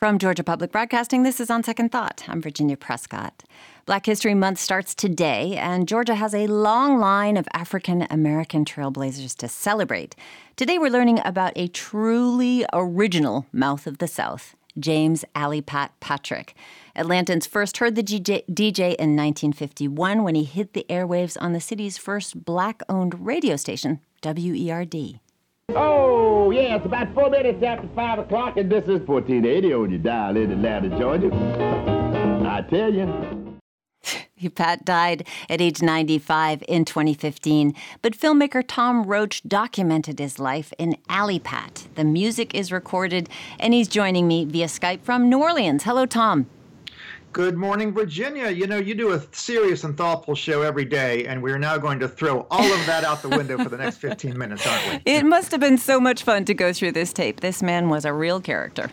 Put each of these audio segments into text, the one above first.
From Georgia Public Broadcasting, this is On Second Thought. I'm Virginia Prescott. Black History Month starts today, and Georgia has a long line of African American trailblazers to celebrate. Today, we're learning about a truly original mouth of the South, James Alley Pat Patrick. Atlantans first heard the DJ, DJ in 1951 when he hit the airwaves on the city's first black owned radio station, WERD. Oh, yeah, it's about four minutes after 5 o'clock, and this is 1480 on your dial in Atlanta, Georgia. I tell you. Pat died at age 95 in 2015, but filmmaker Tom Roach documented his life in Alley Pat. The music is recorded, and he's joining me via Skype from New Orleans. Hello, Tom. Good morning, Virginia. You know, you do a serious and thoughtful show every day, and we're now going to throw all of that out the window for the next 15 minutes, aren't we? It must have been so much fun to go through this tape. This man was a real character.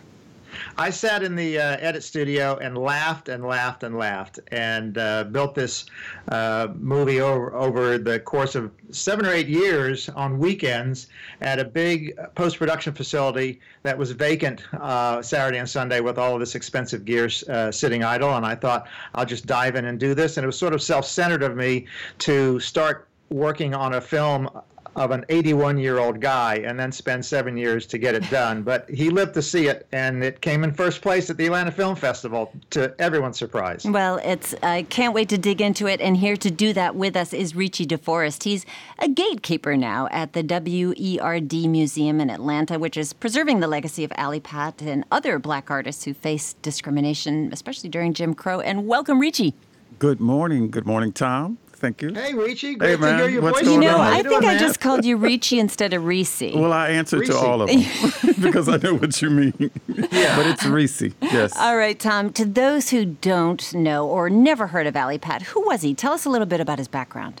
I sat in the uh, edit studio and laughed and laughed and laughed and uh, built this uh, movie over, over the course of seven or eight years on weekends at a big post production facility that was vacant uh, Saturday and Sunday with all of this expensive gear uh, sitting idle. And I thought, I'll just dive in and do this. And it was sort of self centered of me to start working on a film of an 81 year old guy and then spend seven years to get it done. But he lived to see it, and it came in first place at the Atlanta Film Festival to everyone's surprise. Well, it's I can't wait to dig into it. And here to do that with us is Richie DeForest. He's a gatekeeper now at the WERD Museum in Atlanta, which is preserving the legacy of Alley Pat and other black artists who faced discrimination, especially during Jim Crow. And welcome, Richie. Good morning. Good morning, Tom. Thank you. Hey, Richie. Great hey, man. to hear your What's voice. You know, on? I think doing, I man? just called you Richie instead of Reese. Well, I answer Reese. to all of them because I know what you mean. Yeah. But it's Reese. Yes. All right, Tom. To those who don't know or never heard of Alley Pat, who was he? Tell us a little bit about his background.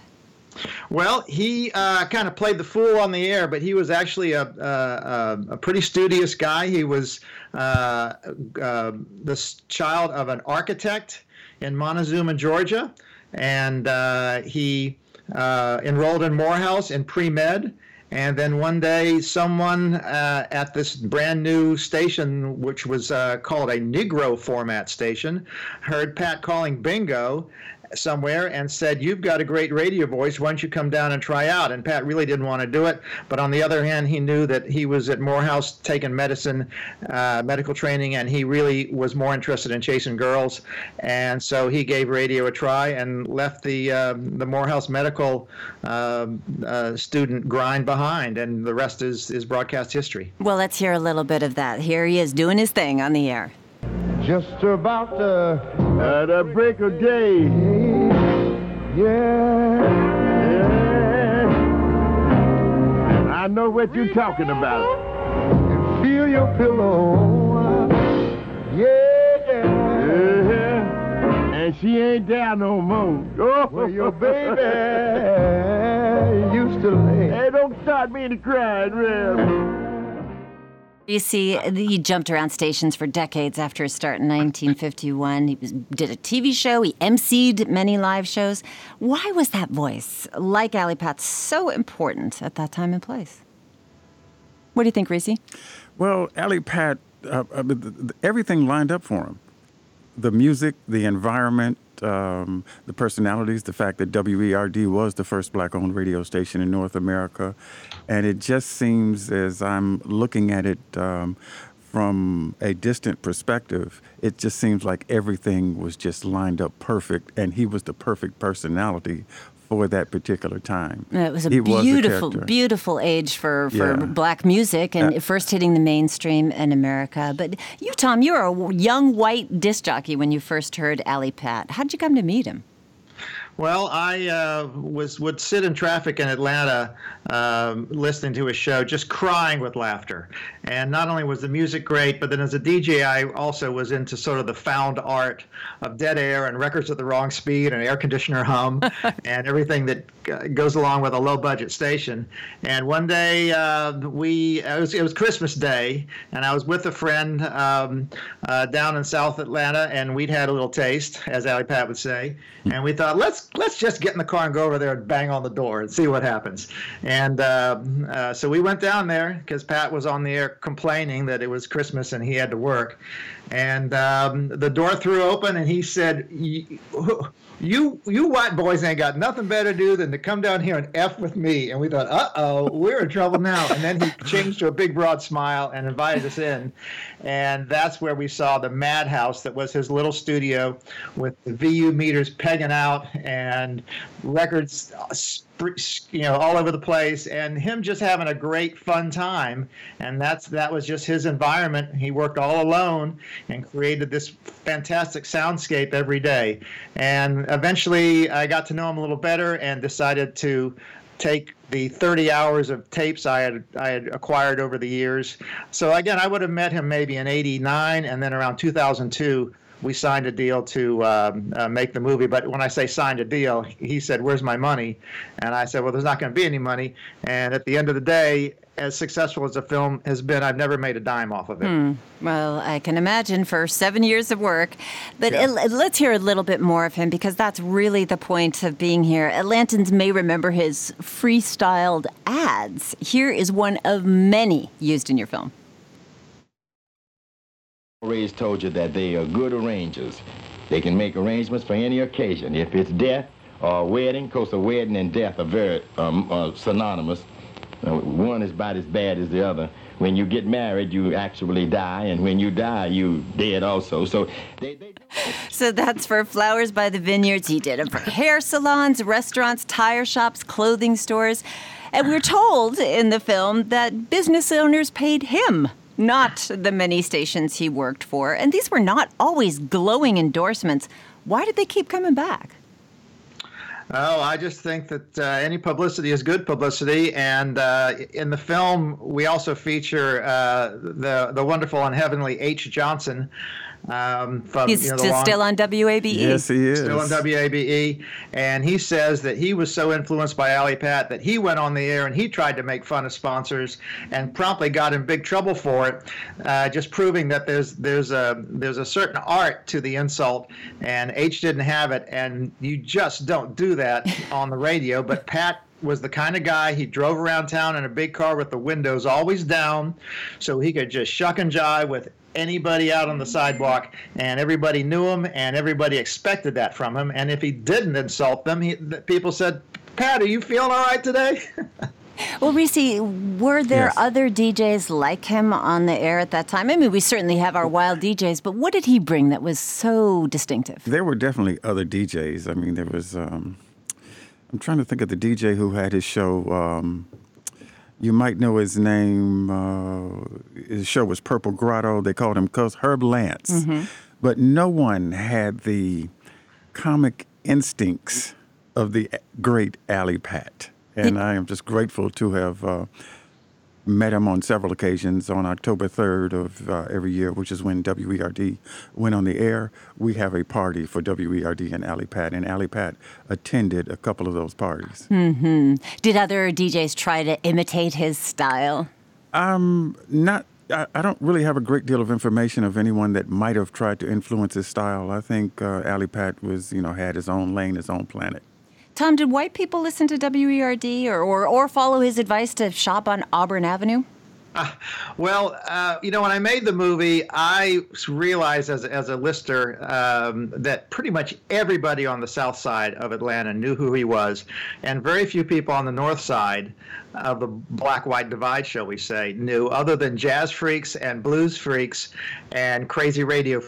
Well, he uh, kind of played the fool on the air, but he was actually a, a, a pretty studious guy. He was uh, uh, the child of an architect in Montezuma, Georgia, and uh, he uh, enrolled in Morehouse in pre med. And then one day, someone uh, at this brand new station, which was uh, called a Negro format station, heard Pat calling bingo somewhere and said, You've got a great radio voice. Why don't you come down and try out? And Pat really didn't want to do it. But on the other hand, he knew that he was at Morehouse taking medicine, uh, medical training, and he really was more interested in chasing girls. And so he gave radio a try and left the, um the Morehouse medical um uh, student grind behind. And the rest is, is broadcast history. Well, let's hear a little bit of that. Here he is doing his thing on the air. Just about uh, at the break of day. Yeah. yeah. I know what you're talking about. Feel your pillow. Yeah. yeah. And she ain't there no more. Oh, where your baby used to lay. Hey, don't start me to cry, man. You see, he jumped around stations for decades after his start in 1951. He was, did a TV show, he emceed many live shows. Why was that voice, like Alley Pat, so important at that time and place? What do you think, Reese? Well, Alley Pat, uh, uh, th- th- everything lined up for him. The music, the environment, um, the personalities, the fact that WERD was the first black owned radio station in North America. And it just seems, as I'm looking at it um, from a distant perspective, it just seems like everything was just lined up perfect. And he was the perfect personality for that particular time. It was a He was a beautiful, beautiful age for, for Yeah. black music and Uh, first hitting the mainstream in America. But you, Tom, you were a young white disc jockey when you first heard Alley Pat. How'd you come to meet him? Well, I uh, was would sit in traffic in Atlanta, um, listening to a show, just crying with laughter. And not only was the music great, but then as a DJ, I also was into sort of the found art of dead air and records at the wrong speed and air conditioner hum and everything that goes along with a low budget station. And one day uh, we it was, it was Christmas Day, and I was with a friend um, uh, down in South Atlanta, and we'd had a little taste, as Alley Pat would say, and we thought let's let's just get in the car and go over there and bang on the door and see what happens. And uh, uh, so we went down there because Pat was on the air complaining that it was Christmas and he had to work. And um, the door threw open and he said, you you white boys ain't got nothing better to do than to come down here and f with me. And we thought uh-oh we're in trouble now. And then he changed to a big broad smile and invited us in. And that's where we saw the madhouse that was his little studio with the vu meters pegging out and records you know all over the place and him just having a great fun time. And that's that was just his environment. He worked all alone and created this fantastic soundscape every day. And eventually i got to know him a little better and decided to take the 30 hours of tapes I had I had acquired over the years. So again, I would have met him maybe in '89, and then around 2002, we signed a deal to um, uh, make the movie. But when I say signed a deal, he said, "Where's my money?" And I said, "Well, there's not going to be any money." And at the end of the day, as successful as the film has been, I've never made a dime off of it. Hmm. Well, I can imagine for seven years of work. But yeah. it, let's hear a little bit more of him because that's really the point of being here. Atlantans may remember his freestyled ads. Here is one of many used in your film. Ray's told you that they are good arrangers. They can make arrangements for any occasion. If it's death or a wedding, because a wedding and death are very um, uh, synonymous. Uh, one is about as bad as the other. When you get married, you actually die, and when you die, you dead also. So they, they So that's for Flowers by the Vineyards. He did them for hair salons, restaurants, tire shops, clothing stores. And we're told in the film that business owners paid him not the many stations he worked for. And these were not always glowing endorsements. Why did they keep coming back? Oh, I just think that uh, any publicity is good publicity, and uh, in the film we also feature uh, the the wonderful and heavenly H. Johnson, um, from, He's you know, long, still on WABE. Yes, he is. Still on WABE. And he says that he was so influenced by Alley Pat that he went on the air and he tried to make fun of sponsors and promptly got in big trouble for it, uh, just proving that there's there's a there's a certain art to the insult, and H didn't have it, and you just don't do that on the radio. But Pat was the kind of guy he drove around town in a big car with the windows always down so he could just shuck and jive with anybody out on the sidewalk, and everybody knew him, and everybody expected that from him. And if he didn't insult them, he, people said, "Pat, are you feeling all right today?" Well, Reese, were there yes. other DJs like him on the air at that time? I mean, we certainly have our wild DJs, but what did he bring that was so distinctive? There were definitely other DJs. I mean, there was. Um, I'm trying to think of the DJ who had his show. Um, you might know his name. Uh, his show was Purple Grotto. They called him Cuz Herb Lance. Mm-hmm. But no one had the comic instincts of the great Alley Pat. And I am just grateful to have uh, met him on several occasions on October 3rd of uh, every year, which is when WERD went on the air. We have a party for WERD and Alley Pat, and Alley Pat attended a couple of those parties. Mm-hmm. Did other DJs try to imitate his style? Um, not. I, I, don't really have a great deal of information of anyone that might have tried to influence his style. I think uh, Alley Pat was, you know, had his own lane, his own planet. Tom, did white people listen to WERD or, or, or follow his advice to shop on Auburn Avenue? Uh, well, uh, you know, when I made the movie, I realized as, as a lister um, that pretty much everybody on the south side of Atlanta knew who he was, and very few people on the north side of the black white divide, shall we say, knew, other than jazz freaks and blues freaks and crazy radio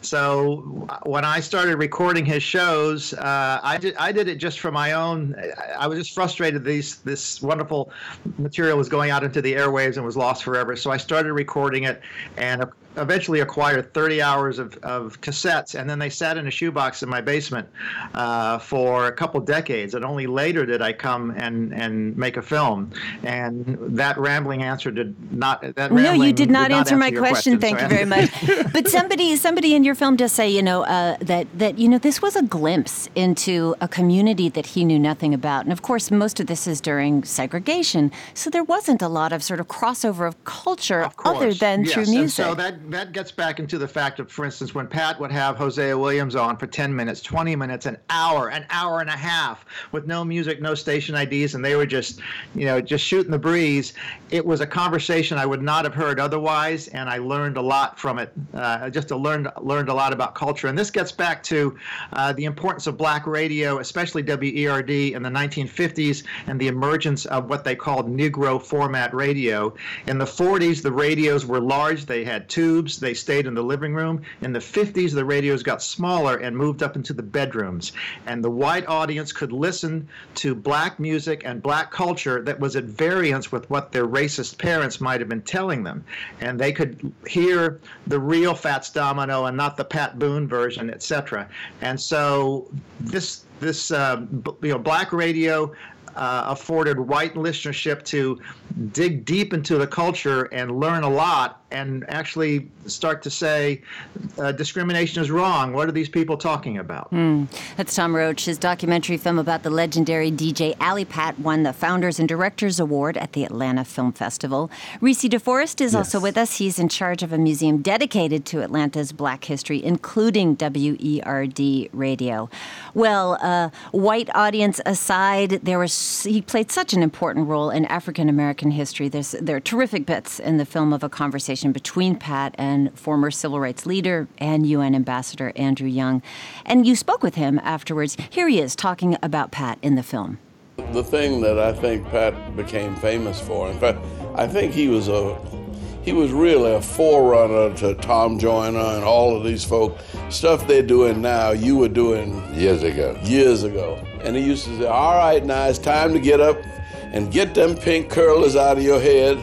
so when I started recording his shows, uh, I did I did it just for my own. I was just frustrated these this wonderful material was going out into the airwaves and was lost forever. So I started recording it, and eventually acquired 30 hours of, of cassettes, and then they sat in a shoebox in my basement uh, for a couple decades. And only later did I come and, and make a film. And that rambling answer did not. That no, you did not, did not answer, my question. question. Thank so you very much. but somebody, somebody in your film does say, you know, uh, that that you know this was a glimpse into a community that he knew nothing about, and of course, most of this is during segregation, so there wasn't a lot of sort of crossover of culture Of other than yes. through And music. so that that gets back into the fact of, for instance, when Pat would have Hosea Williams on for 10 minutes, 20 minutes, an hour, an hour and a half, with no music, no station IDs, and they were just, you know, just shooting the breeze. It was a conversation I would not have heard otherwise, and I learned a lot from it. Uh, just learned learned a lot about culture, and this gets back to uh, the importance of black radio, especially WERD in the 1950s, and the emergence of what they called Negro format radio. In the 40s, the radios were large; they had tubes. They stayed in the living room. In the 50s, the radios got smaller and moved up into the bedrooms, and the white audience could listen to black music and black culture that was at variance with what their racist parents might have been telling them, and they could hear the real Fats Domino and not the Pat Boone version, etc. And so this this uh, you know black radio uh, afforded white listenership to dig deep into the culture and learn a lot and actually start to say uh, discrimination is wrong. What are these people talking about? That's Tom Roach. His documentary film about the legendary DJ Alley Pat won the Founders and Directors Award at the Atlanta Film Festival. Reese DeForest is also with us. He's in charge of a museum dedicated to Atlanta's Black history, including WERD radio. Well, uh, white audience aside, there was he played such an important role in African American history. There's there are terrific bits in the film of a conversation between Pat and former civil rights leader and UN Ambassador Andrew Young. And you spoke with him afterwards. Here he is talking about Pat in the film. The thing that I think Pat became famous for, in fact, I think he was a he was really a forerunner to Tom Joyner and all of these folk. Stuff they're doing now, you were doing Years ago. years ago. And he used to say, All right, now it's time to get up and get them pink curlers out of your head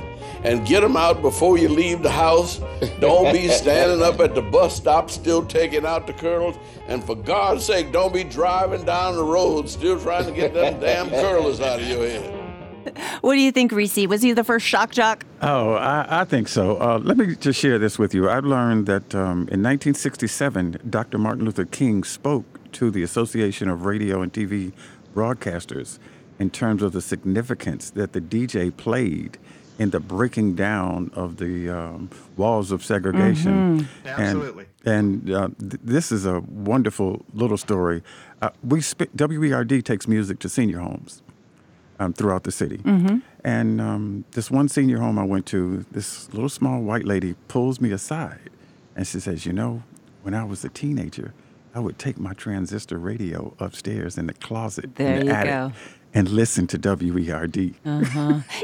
and get them out before you leave the house. Don't be standing up at the bus stop still taking out the curls. And for God's sake, don't be driving down the road still trying to get them damn curlers out of your head. What do you think, Reese? Was he the first shock jock? Oh, I, I think so. Uh, let me just share this with you. I learned that um, in 1967, Dr. Martin Luther King spoke to the Association of Radio and TV Broadcasters in terms of the significance that the DJ played in the breaking down of the um, walls of segregation. Absolutely. And, and uh, th- this is a wonderful little story. Uh, we sp- WERD takes music to senior homes um, throughout the city. And um, this one senior home I went to, this little small white lady pulls me aside and she says, You know, when I was a teenager, I would take my transistor radio upstairs in the closet There in the you attic go. And listen to WERD.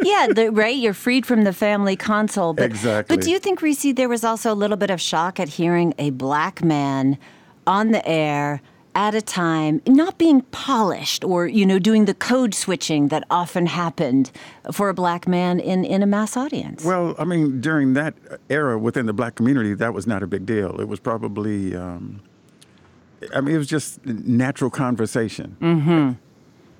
yeah, the, right. You're freed from the family console. But, Exactly. But do you think, Reese, there was also a little bit of shock at hearing a black man on the air at a time not being polished or you know doing the code switching that often happened for a black man in in a mass audience? Well, I mean, during that era within the black community, that was not a big deal. It was probably, um, I mean, it was just natural conversation.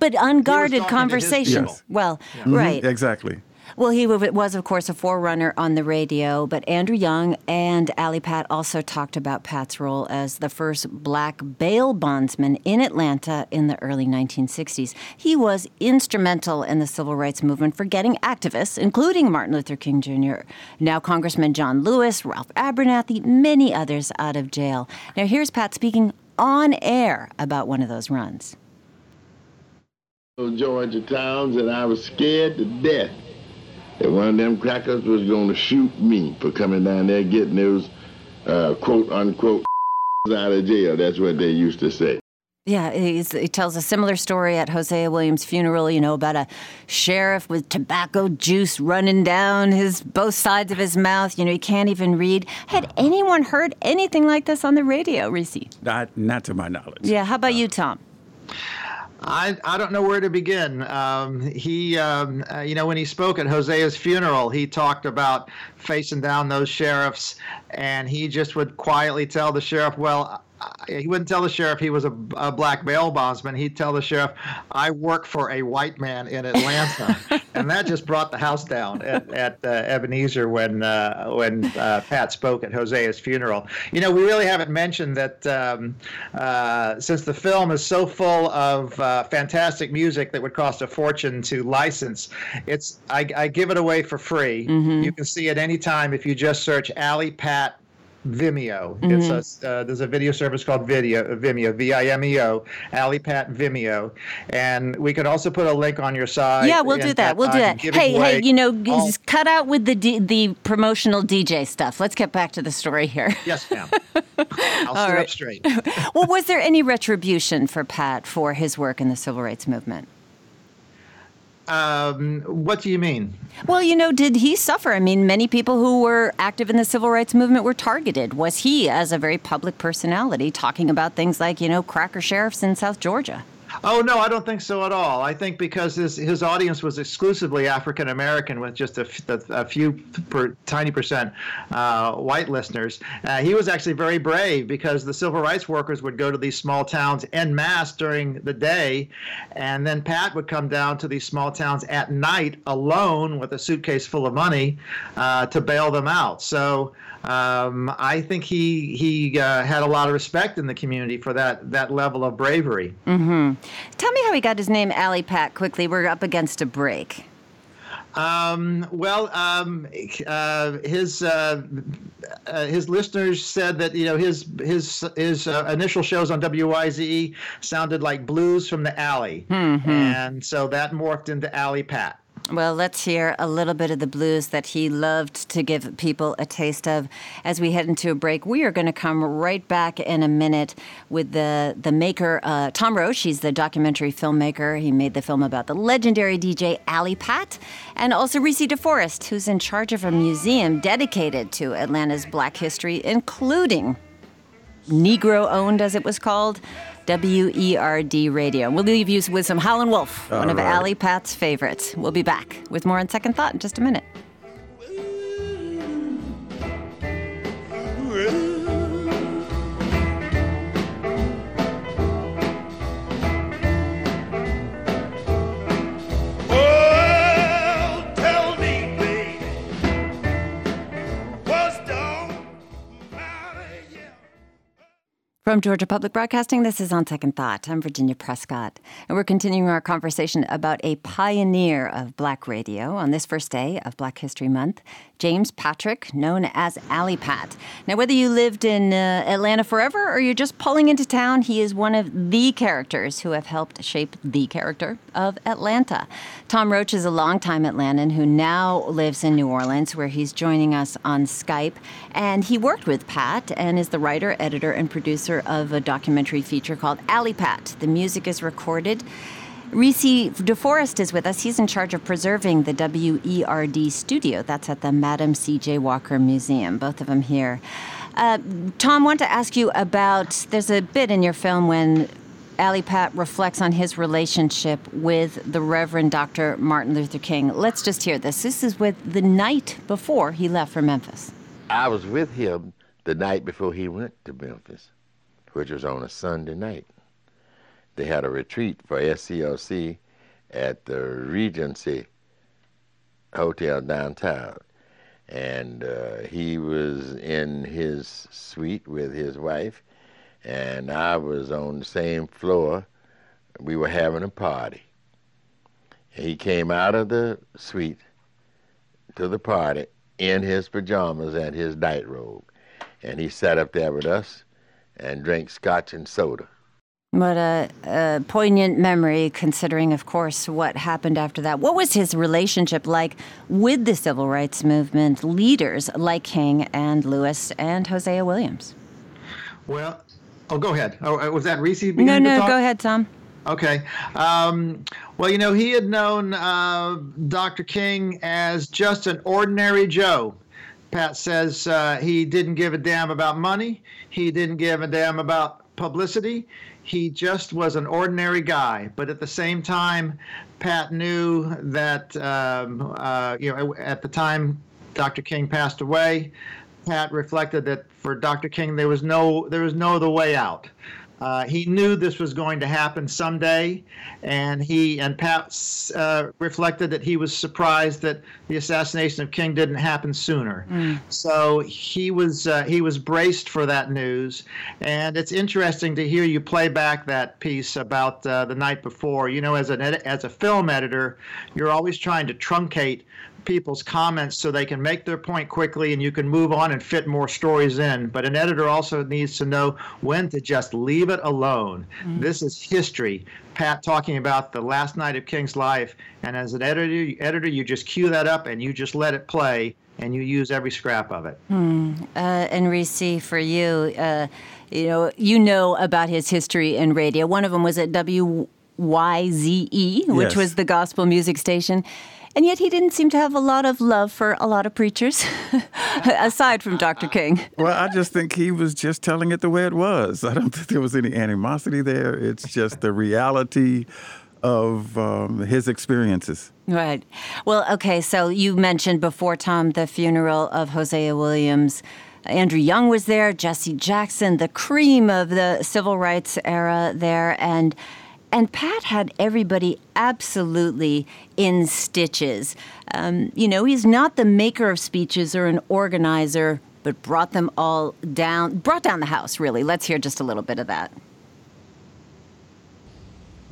But unguarded talking to his conversation. people. Well, mm-hmm. right. Exactly. Well, he was, of course, a forerunner on the radio, but Andrew Young and Alley Pat also talked about Pat's role as the first black bail bondsman in Atlanta in the early 1960s. He was instrumental in the civil rights movement for getting activists, including Martin Luther King Jr., now Congressman John Lewis, Ralph Abernathy, many others out of jail. Now, here's Pat speaking on air about one of those runs. Those Georgia towns, and I was scared to death that one of them crackers was going to shoot me for coming down there getting those uh, quote unquote out of jail. That's what they used to say. Yeah, he's, he tells a similar story at Hosea Williams' funeral, you know, about a sheriff with tobacco juice running down his both sides of his mouth. You know, he can't even read. Had anyone heard anything like this on the radio, Reese? Not, not to my knowledge. Yeah, how about you, Tom? I, I don't know where to begin. Um, he, um, uh, you know, when he spoke at Hosea's funeral, he talked about facing down those sheriffs, and he just would quietly tell the sheriff, "Well, he wouldn't tell the sheriff he was a, a, black bail bondsman. He'd tell the sheriff, "I work for a white man in Atlanta," and that just brought the house down at, at uh, Ebenezer when uh, when uh, Pat spoke at Hosea's funeral. You know, we really haven't mentioned that um, uh, since the film is so full of uh, fantastic music that would cost a fortune to license, it's I, I give it away for free. Mm-hmm. You can see it anytime if you just search Alley Pat Vimeo. Mm-hmm. It's a, uh, there's a video service called Video Vimeo, V-I-M-E-O, Alley Pat Vimeo, and we could also put a link on your site. Yeah, we'll do that. We'll do that. Hey, hey, you know, all... cut out with the D- the promotional DJ stuff. Let's get back to the story here. Yes, ma'am. I'll sit right. up straight. well, was there any retribution for Pat for his work in the civil rights movement? Um, what do you mean? Well, you know, did he suffer? I mean, many people who were active in the civil rights movement were targeted. Was he, as a very public personality, talking about things like, you know, cracker sheriffs in South Georgia? Oh no, I don't think so at all. I think because his his audience was exclusively African American, with just a, a, few per, tiny percent uh, white listeners, uh, he was actually very brave because the civil rights workers would go to these small towns en masse during the day, and then Pat would come down to these small towns at night alone with a suitcase full of money uh, to bail them out. So um, I think he he uh, had a lot of respect in the community for that that level of bravery. Mm-hmm. Tell me how he got his name, Alley Pat. Quickly, we're up against a break. Um, well, um, uh, his uh, uh, his listeners said that you know his his his uh, initial shows on WYZE sounded like blues from the alley, mm-hmm. and so that morphed into Alley Pat. Well, let's hear a little bit of the blues that he loved to give people a taste of. As we head into a break, we are going to come right back in a minute with the the maker uh, Tom Roach. He's the documentary filmmaker. He made the film about the legendary DJ Alley Pat, and also Reese DeForest, who's in charge of a museum dedicated to Atlanta's Black history, including Negro owned, as it was called. WERD Radio. We'll leave you with some Howlin' Wolf, All one of right. Alley Pat's favorites. We'll be back with more on Second Thought in just a minute. From Georgia Public Broadcasting, this is On Second Thought. I'm Virginia Prescott, and we're continuing our conversation about a pioneer of black radio on this first day of Black History Month, James Patrick, known as Alley Pat. Now, whether you lived in uh, Atlanta forever or you're just pulling into town, he is one of the characters who have helped shape the character of Atlanta. Tom Roach is a longtime Atlantan who now lives in New Orleans, where he's joining us on Skype. And he worked with Pat and is the writer, editor, and producer of a documentary feature called Alley Pat. The music is recorded Reese DeForest is with us. He's in charge of preserving the WERD studio. That's at the Madam C.J. Walker Museum. Both of them here. Uh, Tom, want to ask you about. There's a bit in your film when Alley Pat reflects on his relationship with the Reverend Dr. Martin Luther King. Let's just hear this. This is with the night before he left for Memphis. I was with him the night before he went to Memphis, which was on a Sunday night they had a retreat for SCLC at the Regency Hotel downtown. And uh, he was in his suite with his wife, and I was on the same floor. We were having a party. He came out of the suite to the party in his pajamas and his night robe. And he sat up there with us and drank scotch and soda. What a, a, poignant memory, considering, of course, what happened after that. What was his relationship like with the civil rights movement leaders like King and Lewis and Hosea Williams? Well, oh, go ahead. Oh, uh, was that Reese? No, no, go ahead, Tom. Okay. Um, well, you know, he had known uh, Dr. King as just an ordinary Joe. Pat says uh, he didn't give a damn about money. He didn't give a damn about publicity. He just was an ordinary guy, but at the same time, Pat knew that um, uh, you know at the time Dr. King passed away. Pat reflected that for Dr. King there was no there was no other way out. Uh, he knew this was going to happen someday, and he and Pat uh, reflected that he was surprised that the assassination of King didn't happen sooner. Mm. So he was uh, he was braced for that news, and it's interesting to hear you play back that piece about uh, the night before. You know, as an as a film editor, you're always trying to truncate people's comments so they can make their point quickly and you can move on and fit more stories in. But an editor also needs to know when to just leave it alone. Mm-hmm. This is history. Pat talking about the last night of King's life, and as an editor, editor, you just cue that up and you just let it play, and you use every scrap of it. Hmm. Uh, and Reese, for you, uh, you know, you know about his history in radio. One of them was at WYZE, which yes. was the gospel music station. And yet he didn't seem to have a lot of love for a lot of preachers, aside from Dr. King. Well, I just think he was just telling it the way it was. I don't think there was any animosity there. It's just the reality of um, his experiences. Right. Well, okay, so you mentioned before, Tom, the funeral of Hosea Williams. Andrew Young was there, Jesse Jackson, the cream of the civil rights era there, and and Pat had everybody absolutely in stitches. Um, you know, he's not the maker of speeches or an organizer, but brought them all down, brought down the house, really. Let's hear just a little bit of that.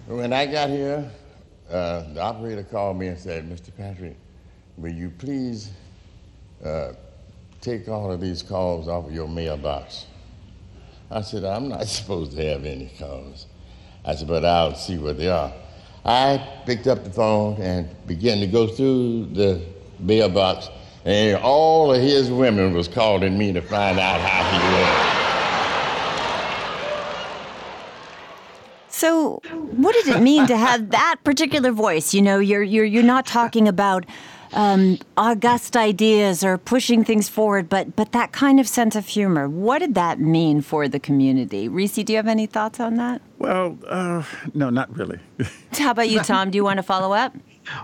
When I got here, uh, the operator called me and said, Mr. Patrick, will you please uh, take all of these calls off of your mailbox? I said, I'm not supposed to have any calls. I said, but I'll see what they are. I picked up the phone and began to go through the mailbox, and all of his women was calling me to find out how he was. So, what did it mean to have that particular voice? You know, you're you're you're not talking about um, august ideas or pushing things forward, but but that kind of sense of humor. What did that mean for the community? Reese, do you have any thoughts on that? Well, uh, no, not really. How about you, Tom? Do you want to follow up?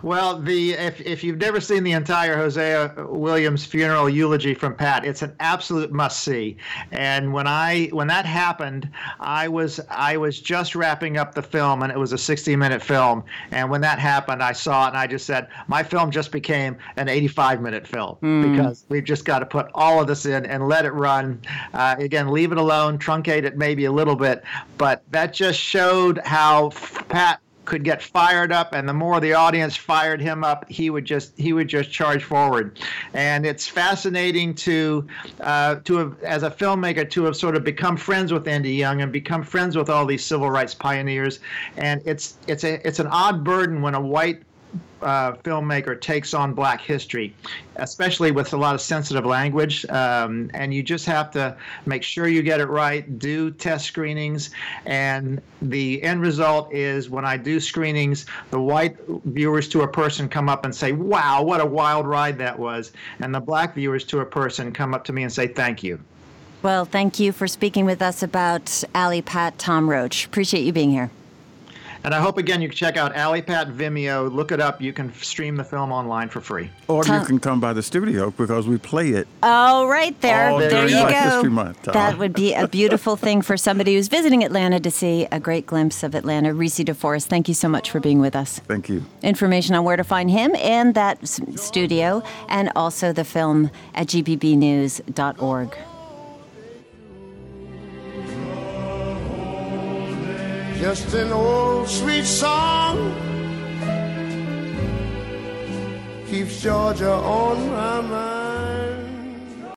Well, the if, if you've never seen the entire Hosea Williams funeral eulogy from Pat, it's an absolute must see. And when I when that happened, I was I was just wrapping up the film, and it was a 60 minute film. And when that happened, I saw it, and I just said, my film just became an 85 minute film mm. because we've just got to put all of this in and let it run. Uh, again, leave it alone, truncate it maybe a little bit, but that just showed how Pat could get fired up and the more the audience fired him up he would just he would just charge forward. And it's fascinating to uh, to have as a filmmaker to have sort of become friends with Andy Young and become friends with all these civil rights pioneers. And it's it's a it's an odd burden when a white uh, filmmaker takes on black history, especially with a lot of sensitive language. Um, and you just have to make sure you get it right, do test screenings. And the end result is when I do screenings, the white viewers to a person come up and say, wow, what a wild ride that was. And the black viewers to a person come up to me and say, thank you. Well, thank you for speaking with us about Alley Pat Tom Roach. Appreciate you being here. And I hope again you can check out Alley Pat Vimeo. Look it up. You can stream the film online for free. Or you can come by the studio because we play it. Oh, right there. All there you go. Month, that would be a beautiful thing for somebody who's visiting Atlanta to see a great glimpse of Atlanta. Reese DeForest, thank you so much for being with us. Thank you. Information on where to find him and that studio and also the film at gpbnews.org. just an old sweet song keeps Georgia on my mind.